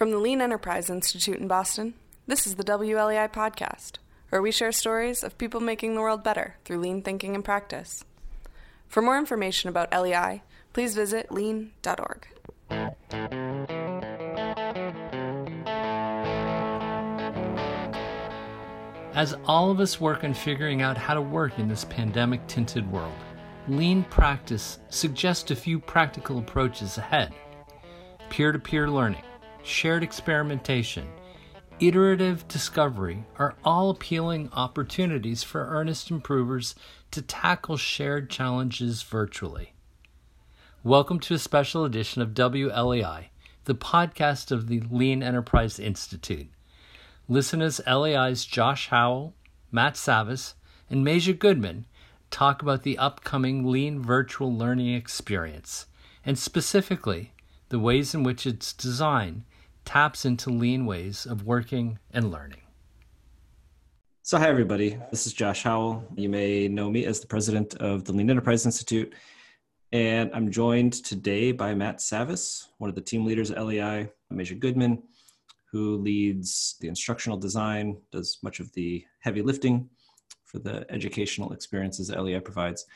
From the Lean Enterprise Institute in Boston, this is the WLEI podcast, where we share stories of people making the world better through lean thinking and practice. For more information about LEI, please visit lean.org. As all of us work on figuring out how to work in this pandemic tinted world, lean practice suggests a few practical approaches ahead peer to peer learning, shared experimentation, iterative discovery are all appealing opportunities for earnest improvers to tackle shared challenges virtually. Welcome to a special edition of WLEI, the podcast of the Lean Enterprise Institute. Listen as LEI's Josh Howell, Matt Savas, and Meja Goodman talk about the upcoming Lean virtual learning experience, and specifically the ways in which its design taps into lean ways of working and learning. So, hi, everybody. This is Josh Howell. You may know me as the president of the Lean Enterprise Institute. And I'm joined today by Matt Savas, one of the team leaders at LEI, Meja Goodman, who leads the instructional design, does much of the heavy lifting for the educational experiences that LEI provides.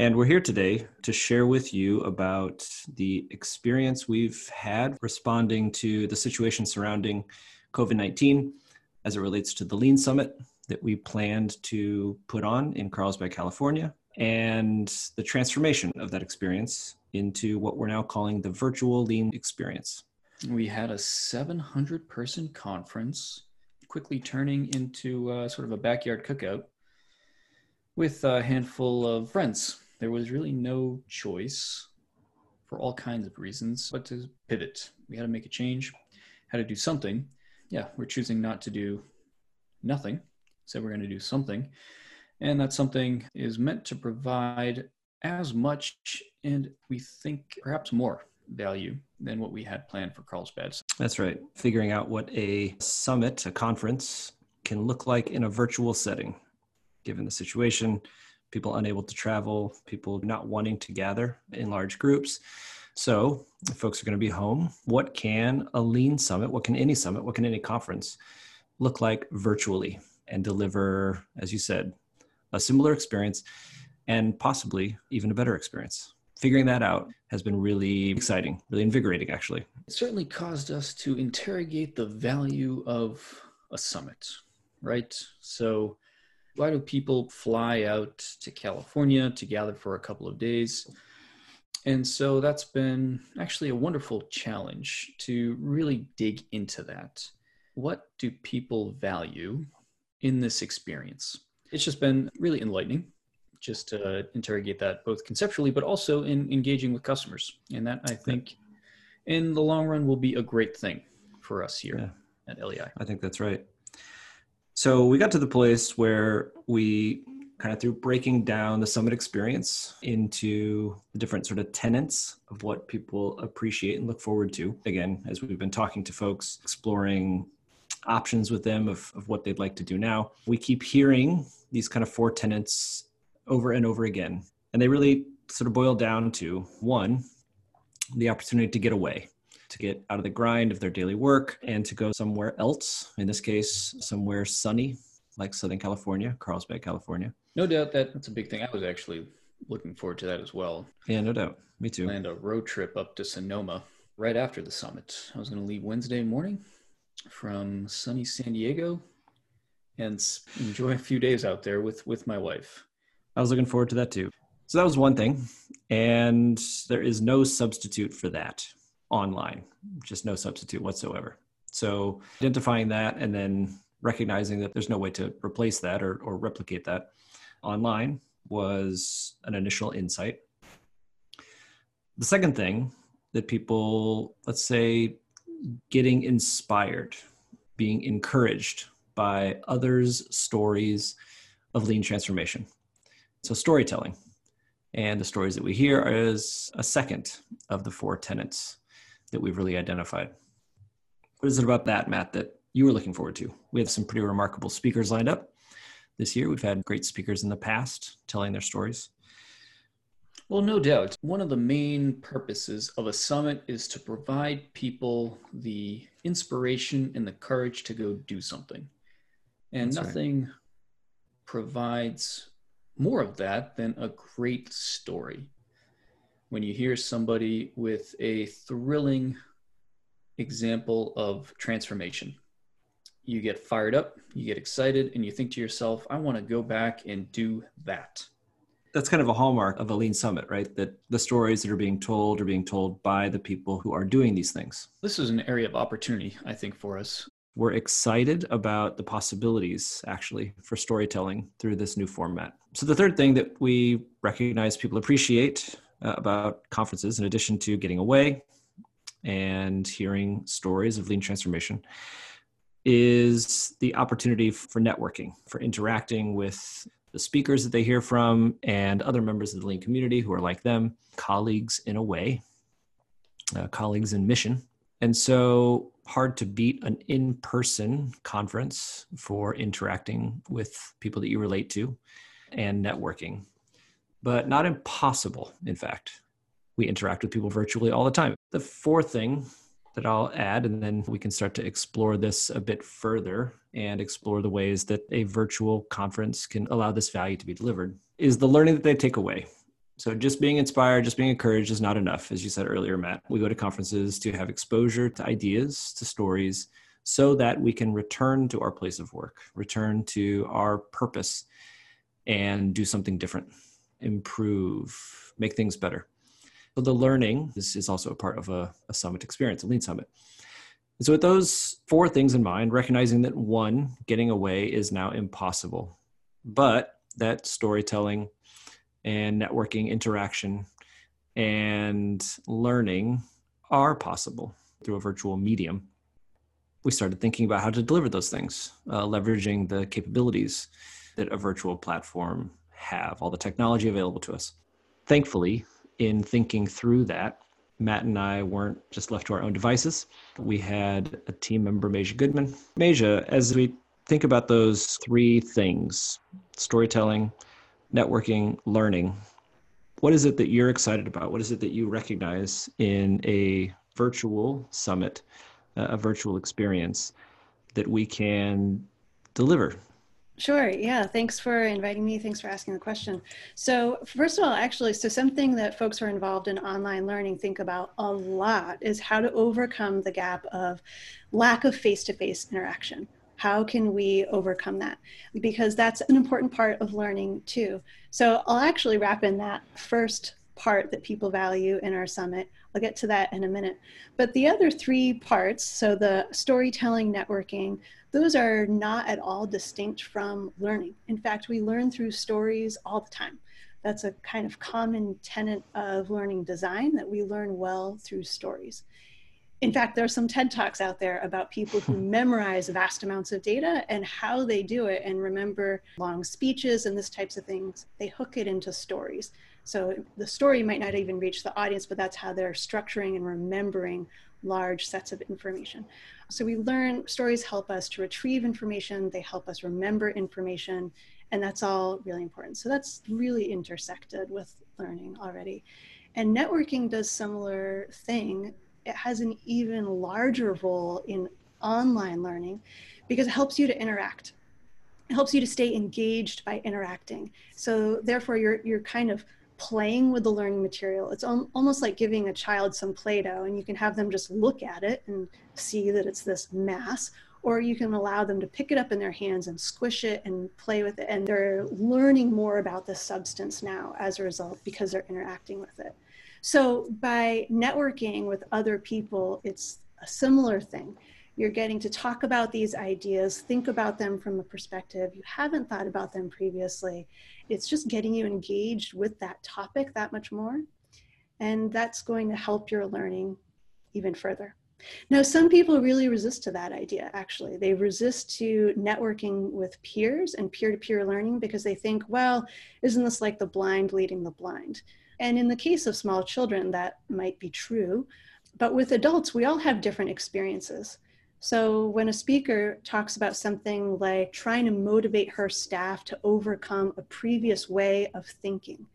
And we're here today to share with you about the experience we've had responding to the situation surrounding COVID 19 as it relates to the Lean Summit that we planned to put on in Carlsbad, California, and the transformation of that experience into what we're now calling the virtual Lean experience. We had a 700 person conference, quickly turning into uh, sort of a backyard cookout with a handful of friends there was really no choice for all kinds of reasons but to pivot. We had to make a change, had to do something. Yeah, we're choosing not to do nothing. So we're going to do something. And that something is meant to provide as much and we think perhaps more value than what we had planned for Carlsbad. That's right. Figuring out what a summit, a conference, can look like in a virtual setting, given the situation, people unable to travel, people not wanting to gather in large groups. So, if folks are going to be home, what can a lean summit, what can any summit, what can any conference look like virtually and deliver, as you said, a similar experience and possibly even a better experience? Figuring that out has been really exciting, really invigorating, actually. It certainly caused us to interrogate the value of a summit, right? So, why do people fly out to California to gather for a couple of days? And so that's been actually a wonderful challenge to really dig into that. What do people value in this experience? It's just been really enlightening just to interrogate that both conceptually but also in engaging with customers. And that I think in the long run will be a great thing for us here yeah. at LEI. I think that's right. So we got to the place where we kind of through breaking down the summit experience into the different sort of tenets of what people appreciate and look forward to. Again, as we've been talking to folks, exploring options with them of, of what they'd like to do now, we keep hearing these kind of four tenets over and over again. And they really sort of boil down to one, the opportunity to get away to get out of the grind of their daily work and to go somewhere else, in this case, somewhere sunny like Southern California, Carlsbad, California. No doubt that that's a big thing. I was actually looking forward to that as well. Yeah, no doubt. Me too. Planned a road trip up to Sonoma right after the summit. I was going to leave Wednesday morning from sunny San Diego and enjoy a few days out there with with my wife. I was looking forward to that too. So that was one thing, and there is no substitute for that online, just no substitute whatsoever. So identifying that and then recognizing that there's no way to replace that or, or replicate that online was an initial insight. The second thing that people, let's say, getting inspired, being encouraged by others' stories of lean transformation. So, storytelling. And the stories that we hear is a second of the four tenets that we've really identified. What is it about that, Matt, that you were looking forward to? We have some pretty remarkable speakers lined up this year. We've had great speakers in the past telling their stories. Well, no doubt. One of the main purposes of a summit is to provide people the inspiration and the courage to go do something. And That's nothing right. provides more of that than a great story. When you hear somebody with a thrilling example of transformation, you get fired up, you get excited, and you think to yourself, I want to go back and do that. That's kind of a hallmark of a lean summit right? That the stories that are being told are being told by the people who are doing these things. This is an area of opportunity i think for us. We're excited about the possibilities actually for storytelling through this new format. So the third thing that we recognize people appreciate uh, about conferences in addition to getting away and hearing stories of lean transformation is the opportunity for networking for interacting with the speakers that they hear from and other members of the lean community who are like them, colleagues in a way, uh, colleagues in mission. And so hard to beat an in person conference for interacting with people that you relate to and networking, but not impossible, in fact. We interact with people virtually all the time. The fourth thing that I'll add, and then we can start to explore this a bit further and explore the ways that a virtual conference can allow this value to be delivered, is the learning that they take away. So just being inspired, just being encouraged is not enough. As you said earlier, Matt, we go to conferences to have exposure to ideas, to stories, so that we can return to our place of work, return to our purpose, and do something different, improve, make things better. So the learning is, is also a part of a, a summit experience, a lean summit. And so with those four things in mind, recognizing that one, getting away is now impossible, but that storytelling and networking interaction and learning are possible through a virtual medium. We started thinking about how to deliver those things, uh, leveraging the capabilities that a virtual platform have, all the technology available to us. Thankfully, in thinking through that, Matt and I weren't just left to our own devices. We had a team member, Maja Goodman. Maja, as we think about those three things storytelling, networking, learning what is it that you're excited about? What is it that you recognize in a virtual summit, a virtual experience that we can deliver Sure. Yeah. Thanks for inviting me. Thanks for asking the question. So, first of all, actually, so something that folks who are involved in online learning think about a lot is how to overcome the gap of lack of face to face interaction. How can we overcome that? Because that's an important part of learning too. So, I'll actually wrap in that first part that people value in our summit. I'll get to that in a minute. But the other three parts so the storytelling, networking, those are not at all distinct from learning. In fact, we learn through stories all the time. That's a kind of common tenet of learning design that we learn well through stories. In fact, there are some TED Talks out there about people who hmm. memorize vast amounts of data and how they do it and remember long speeches and this types of things. They hook it into stories. So the story might not even reach the audience, but that's how they're structuring and remembering large sets of information. So we learn stories help us to retrieve information, they help us remember information, and that's all really important. So that's really intersected with learning already. And networking does similar thing. It has an even larger role in online learning because it helps you to interact. It helps you to stay engaged by interacting. So therefore you're you're kind of playing with the learning material. It's al- almost like giving a child some Play Doh, and you can have them just look at it and see that it's this mass, or you can allow them to pick it up in their hands and squish it and play with it. And they're learning more about the substance now as a result because they're interacting with it. So by networking with other people, it's a similar thing. You're getting to talk about these ideas, think about them from a perspective you haven't thought about them previously. It's just getting you engaged with that topic that much more. And that's going to help your learning even further. Now, some people really resist to that idea, actually. They resist to networking with peers and peer to peer learning because they think, well, isn't this like the blind leading the blind? And in the case of small children, that might be true. But with adults, we all have different experiences. So when a speaker talks about something like trying to motivate her staff to overcome a previous way of thinking,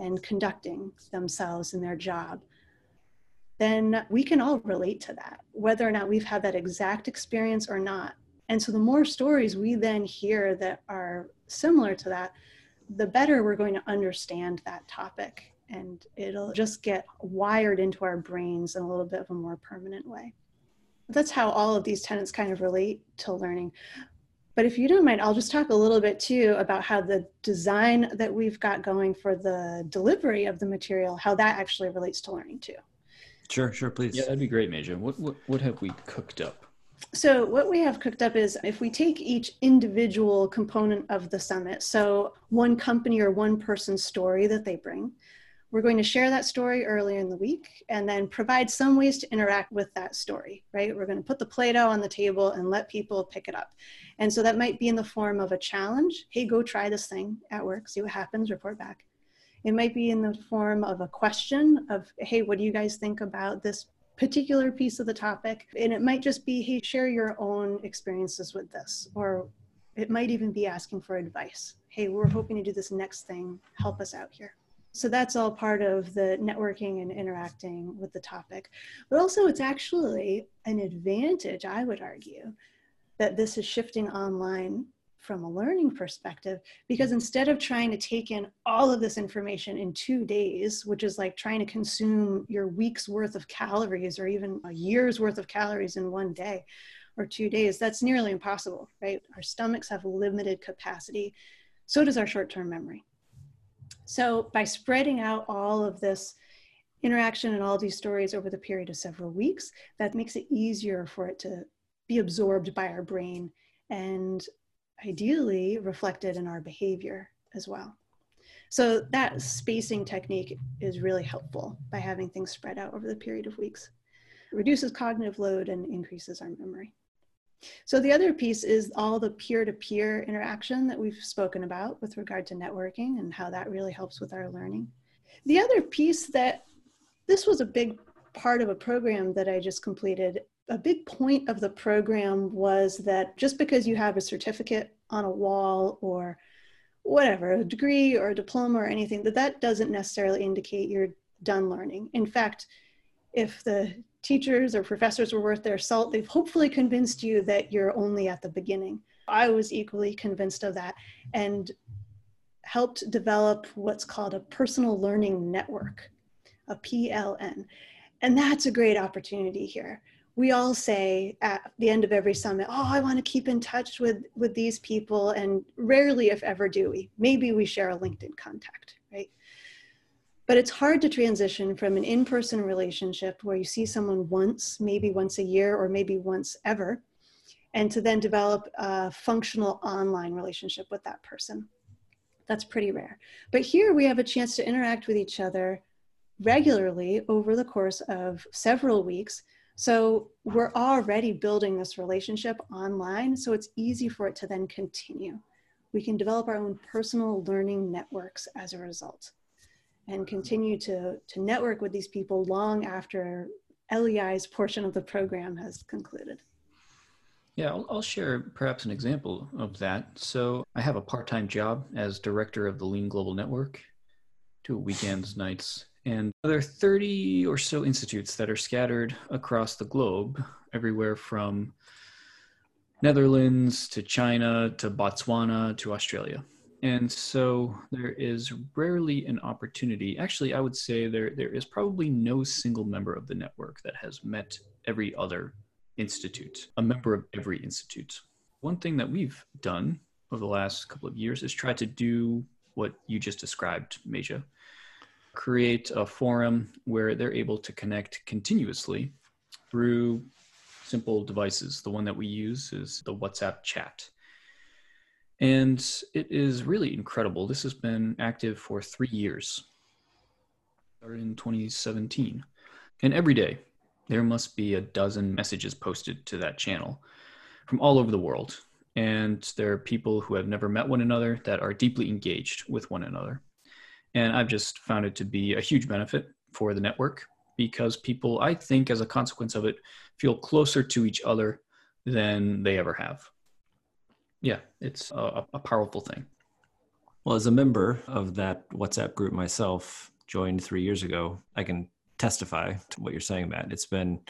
and conducting themselves in their job, then we can all relate to that, whether or not we've had that exact experience or not. And so the more stories we then hear that are similar to that, the better we're going to understand that topic. And it'll just get wired into our brains in a little bit of a more permanent way. That's how all of these tenets kind of relate to learning. But if you don't mind, I'll just talk a little bit too about how the design that we've got going for the delivery of the material, how that actually relates to learning too. Sure, sure, please. Yeah, that'd be great, Major. What, what, what have we cooked up? So what we have cooked up is if we take each individual component of the summit, so one company or one person's story that they bring, we're going to share that story earlier in the week and then provide some ways to interact with that story, right? We're going to put the Play-Doh on the table and let people pick it up. And so that might be in the form of a challenge. Hey, go try this thing at work, see what happens, report back. It might be in the form of a question of, hey, what do you guys think about this particular piece of the topic? And it might just be, hey, share your own experiences with this. Or it might even be asking for advice. Hey, we're hoping to do this next thing. Help us out here. So that's all part of the networking and interacting with the topic. But also, it's actually an advantage, I would argue, that this is shifting online from a learning perspective because instead of trying to take in all of this information in two days which is like trying to consume your week's worth of calories or even a year's worth of calories in one day or two days that's nearly impossible right? Our stomachs have limited capacity. So does our short-term memory so by spreading out all of this interaction and all these stories over the period of several weeks that makes it easier for it to be absorbed by our brain and ideally reflected in our behavior as well. So that spacing technique is really helpful by having things spread out over the period of weeks. It reduces cognitive load and increases our memory. So the other piece is all the peer-to-peer interaction that we've spoken about with regard to networking and how that really helps with our learning. The other piece that this was a big part of a program that I just completed a big point of the program was that just because you have a certificate on a wall or whatever, a degree or a diploma or anything, that that doesn't necessarily indicate you're done learning. In fact, if the teachers or professors were worth their salt, they've hopefully convinced you that you're only at the beginning. I was equally convinced of that and helped develop what's called a personal learning network, a PLN. And that's a great opportunity here we all say at the end of every summit, oh, I want to keep in touch with, with these people. And rarely, if ever, do we. Maybe we share a LinkedIn contact, right? But it's hard to transition from an in person relationship where you see someone once, maybe once a year, or maybe once ever, and to then develop a functional online relationship with that person. That's pretty rare. But here we have a chance to interact with each other regularly over the course of several weeks so we're already building this relationship online, so it's easy for it to then continue. We can develop our own personal learning networks as a result and continue to, to network with these people long after LEI's portion of the program has concluded. Yeah, I'll, I'll, share perhaps an example of that. So I have a part-time job as director of the Lean Global Network, two weekends, nights, and there are 30 or so institutes that are scattered across the globe, everywhere from Netherlands to China to Botswana to Australia. And so there is rarely an opportunity. Actually, I would say there, there is probably no single member of the network that has met every other institute, a member of every institute. One thing that we've done over the last couple of years is try to do what you just described, Meja, create a forum where they're able to connect continuously through simple devices. The one that we use is the WhatsApp chat. And it is really incredible. This has been active for three years, started in 2017. And every day, there must be a dozen messages posted to that channel from all over the world. And there are people who have never met one another that are deeply engaged with one another. And I've just found it to be a huge benefit for the network because people, I think, as a consequence of it, feel closer to each other than they ever have. Yeah, it's a, a powerful thing. Well, as a member of that WhatsApp group myself, joined three years ago, I can testify to what you're saying, Matt. It's been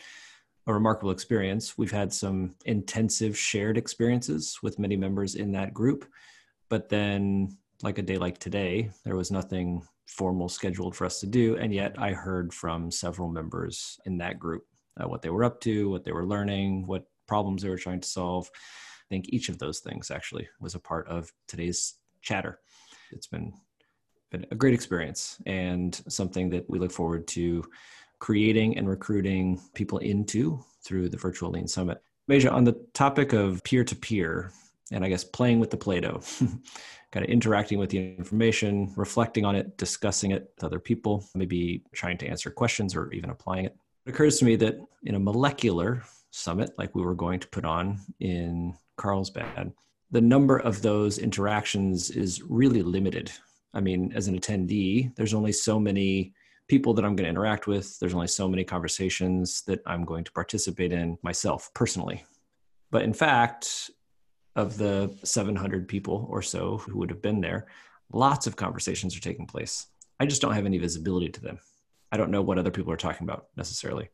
a remarkable experience. We've had some intensive shared experiences with many members in that group. But then, like a day like today, there was nothing formal scheduled for us to do. And yet, I heard from several members in that group uh, what they were up to, what they were learning, what problems they were trying to solve. I think each of those things actually was a part of today's chatter. It's been been a great experience and something that we look forward to creating and recruiting people into through the Virtual Lean Summit. Meja, on the topic of peer to peer, and I guess playing with the Play Doh, kind of interacting with the information, reflecting on it, discussing it with other people, maybe trying to answer questions or even applying it. It occurs to me that in a molecular summit, like we were going to put on in Carlsbad, the number of those interactions is really limited. I mean, as an attendee, there's only so many people that I'm going to interact with. There's only so many conversations that I'm going to participate in myself personally. But in fact, of the 700 people or so who would have been there, lots of conversations are taking place. I just don't have any visibility to them. I don't know what other people are talking about necessarily,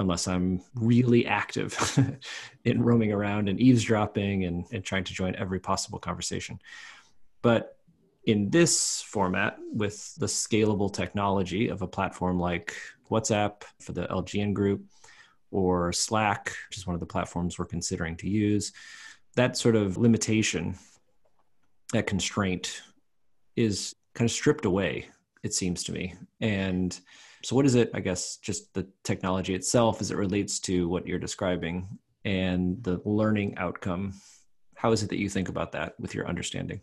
unless I'm really active in roaming around and eavesdropping and, and trying to join every possible conversation. But in this format with the scalable technology of a platform like WhatsApp for the LGN group or Slack, which is one of the platforms we're considering to use, that sort of limitation, that constraint is kind of stripped away, it seems to me. And so, what is it, I guess, just the technology itself as it relates to what you're describing and the learning outcome? How is it that you think about that with your understanding?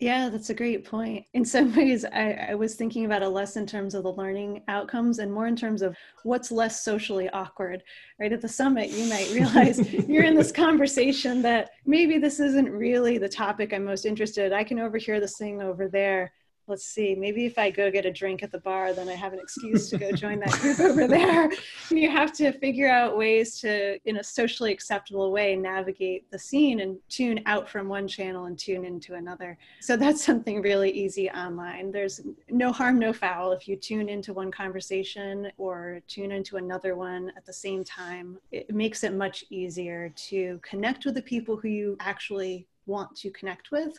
Yeah, that's a great point. In some ways, I, I, was thinking about it less in terms of the learning outcomes and more in terms of what's less socially awkward. Right at the summit, you might realize you're in this conversation that maybe this isn't really the topic I'm most interested. I can overhear this thing over there let's see, maybe if I go get a drink at the bar, then I have an excuse to go join that group over there. And you have to figure out ways to, in a socially acceptable way, navigate the scene and tune out from one channel and tune into another. So that's something really easy online. There's no harm, no foul if you tune into one conversation or tune into another one at the same time. It makes it much easier to connect with the people who you actually want to connect with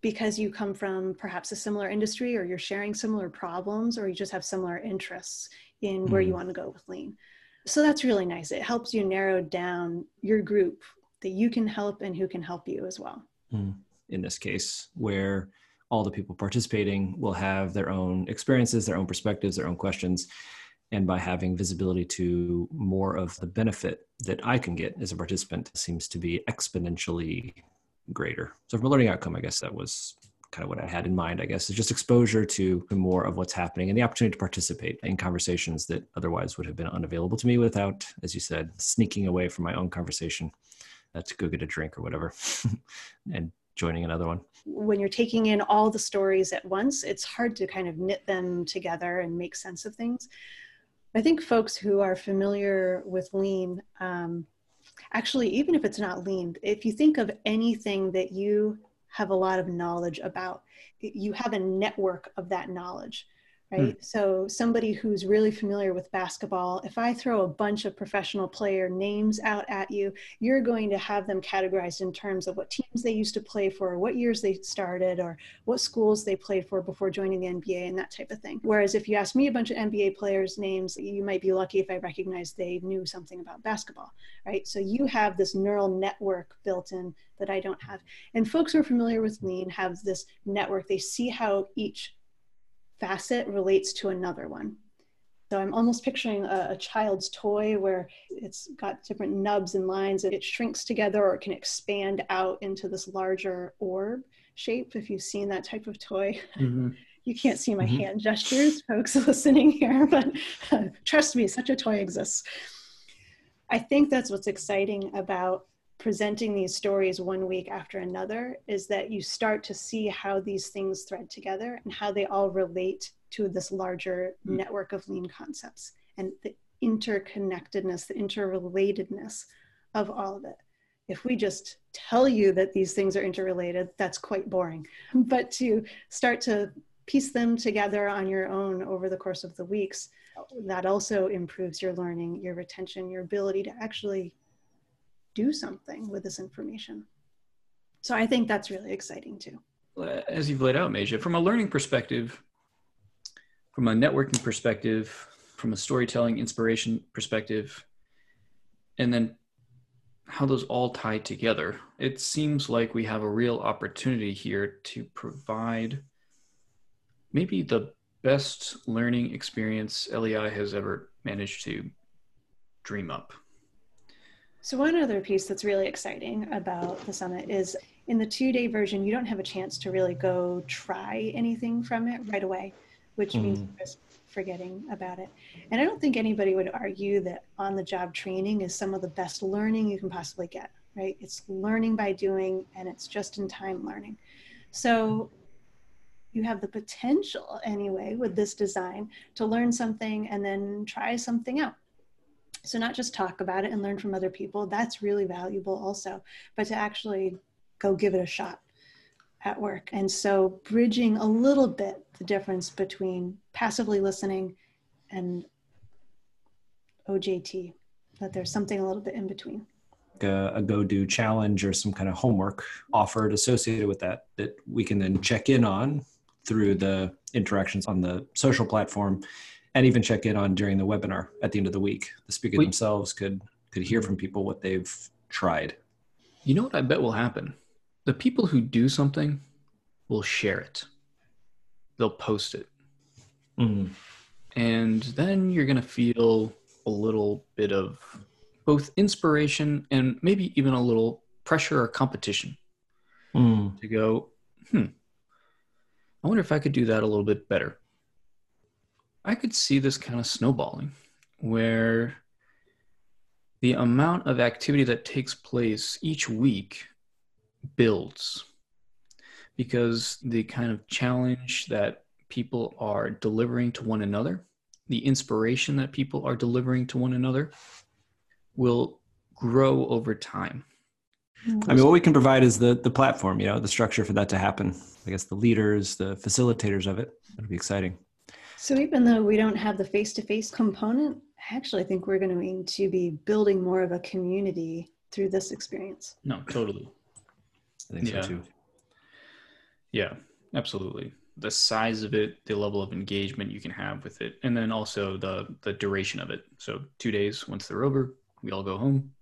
because you come from perhaps a similar industry or you're sharing similar problems or you just have similar interests in where you mm. want to go with lean. So that's really nice. It helps you narrow down your group that you can help and who can help you as well. Mm. In this case, where all the people participating will have their own experiences, their own perspectives, their own questions. And by having visibility to more of the benefit that I can get as a participant seems to be exponentially greater. So from a learning outcome, I guess that was kind of what I had in mind, I guess, is just exposure to more of what's happening and the opportunity to participate in conversations that otherwise would have been unavailable to me without, as you said, sneaking away from my own conversation uh, to go get a drink or whatever and joining another one. When you're taking in all the stories at once, it's hard to kind of knit them together and make sense of things. I think folks who are familiar with lean um, actually, even if it's not lean, if you think of anything that you have a lot of knowledge about, you have a network of that knowledge right? Mm. So somebody who's really familiar with basketball, if I throw a bunch of professional player names out at you, you're going to have them categorized in terms of what teams they used to play for, what years they started, or what schools they played for before joining the NBA and that type of thing. Whereas if you ask me a bunch of NBA players' names, you might be lucky if I recognize they knew something about basketball, right? So you have this neural network built in that I don't have. And folks who are familiar with lean have this network. They see how each facet relates to another one. So I'm almost picturing a, a, child's toy where it's got different nubs and lines and it shrinks together or it can expand out into this larger orb shape. If you've seen that type of toy, mm-hmm. you can't see my mm-hmm. hand gestures, folks listening here, but uh, trust me, such a toy exists. I think that's what's exciting about presenting these stories one week after another is that you start to see how these things thread together and how they all relate to this larger mm. network of lean concepts and the interconnectedness, the interrelatedness of all of it. if we just tell you that these things are interrelated, that's quite boring. But to start to piece them together on your own over the course of the weeks, that also improves your learning, your retention, your ability to actually do something with this information. So I think that's really exciting too. As you've laid out, Maja, from a learning perspective, from a networking perspective, from a storytelling inspiration perspective, and then how those all tie together. It seems like we have a real opportunity here to provide maybe the best learning experience LEI has ever managed to dream up. So, one other piece that's really exciting about the summit is in the two day version, you don't have a chance to really go try anything from it right away, which mm. means just forgetting about it. And I don't think anybody would argue that on the job training is some of the best learning you can possibly get, right? It's learning by doing and it's just in time learning. So you have the potential anyway with this design to learn something and then try something out. So not just talk about it and learn from other people, that's really valuable also, but to actually go give it a shot at work. And so bridging a little bit the difference between passively listening and OJT, that there's something a little bit in between. A, a, go do challenge or some kind of homework offered associated with that that we can then check in on through the interactions on the social platform and even check in on during the webinar at the end of the week the speakers themselves could could hear from people what they've tried you know what i bet will happen the people who do something will share it they'll post it mm. and then you're going to feel a little bit of both inspiration and maybe even a little pressure or competition mm. to go hmm I wonder if I could do that a little bit better. I could see this kind of snowballing where the amount of activity that takes place each week builds because the kind of challenge that people are delivering to one another, the inspiration that people are delivering to one another will grow over time. I mean, what we can provide is the the platform, you know, the structure for that to happen. I guess the leaders, the facilitators of it. It'll be exciting. So even though we don't have the face to face component, I actually think we're going to need to be building more of a community through this experience. No, totally. I think yeah. so too. Yeah, absolutely. The size of it, the level of engagement you can have with it, and then also the the duration of it. So two days. Once they're over, we all go home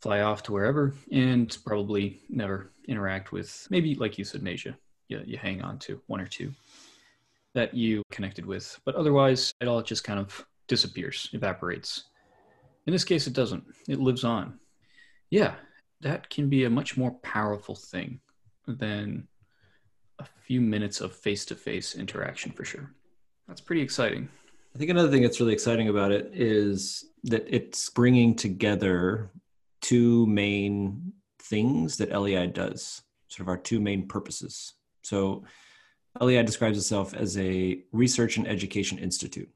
fly off to wherever and probably never interact with maybe like you said Maja you, you hang on to one or two that you connected with but otherwise it all just kind of disappears evaporates. In this case it doesn't. It lives on. Yeah that can be a much more powerful thing than a few minutes of face-to-face interaction for sure. That's pretty exciting. I think another thing that's really exciting about it is that it's bringing together two main things that LEI does, sort of our two main purposes. So LEI describes itself as a research and education institute.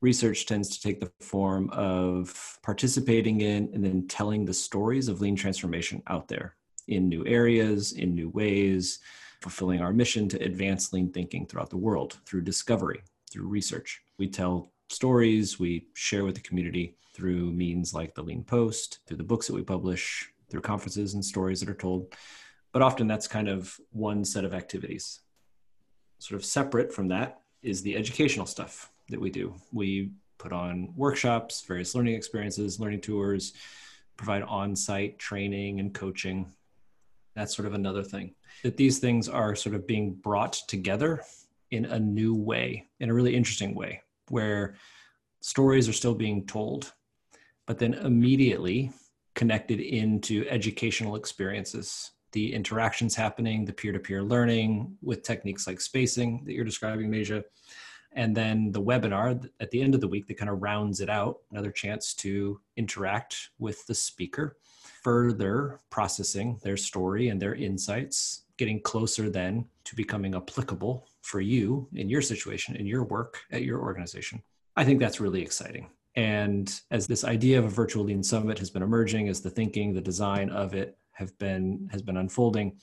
Research tends to take the form of participating in and then telling the stories of lean transformation out there in new areas, in new ways, fulfilling our mission to advance lean thinking throughout the world through discovery, through research. We tell stories, we share with the community through means like the Lean Post, through the books that we publish, through conferences and stories that are told. But often that's kind of one set of activities. Sort of separate from that is the educational stuff that we do. We put on workshops, various learning experiences, learning tours, provide on site training and coaching. That's sort of another thing. That these things are sort of being brought together in a new way, in a really interesting way, where stories are still being told, but then immediately connected into educational experiences. The interactions happening, the peer to peer learning with techniques like spacing that you're describing, Maja. And then the webinar at the end of the week that kind of rounds it out, another chance to interact with the speaker, further processing their story and their insights, getting closer then to becoming applicable for you in your situation, in your work at your organization. I think that's really exciting. And as this idea of a virtual lean summit has been emerging, as the thinking, the design of it have been has been unfolding,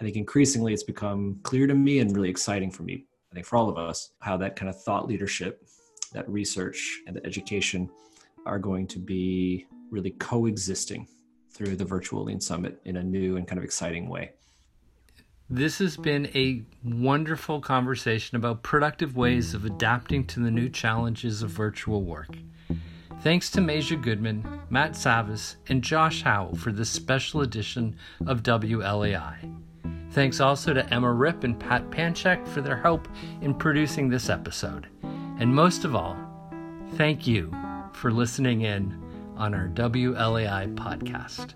I think increasingly it's become clear to me and really exciting for me. I think for all of us, how that kind of thought leadership, that research and the education are going to be really coexisting through the virtual lean summit in a new and kind of exciting way. This has been a wonderful conversation about productive ways of adapting to the new challenges of virtual work. Thanks to Meja Goodman, Matt Savas, and Josh Howell for this special edition of WLEI. Thanks also to Emma Rip and Pat Panchak for their help in producing this episode. And most of all, thank you for listening in on our WLEI podcast.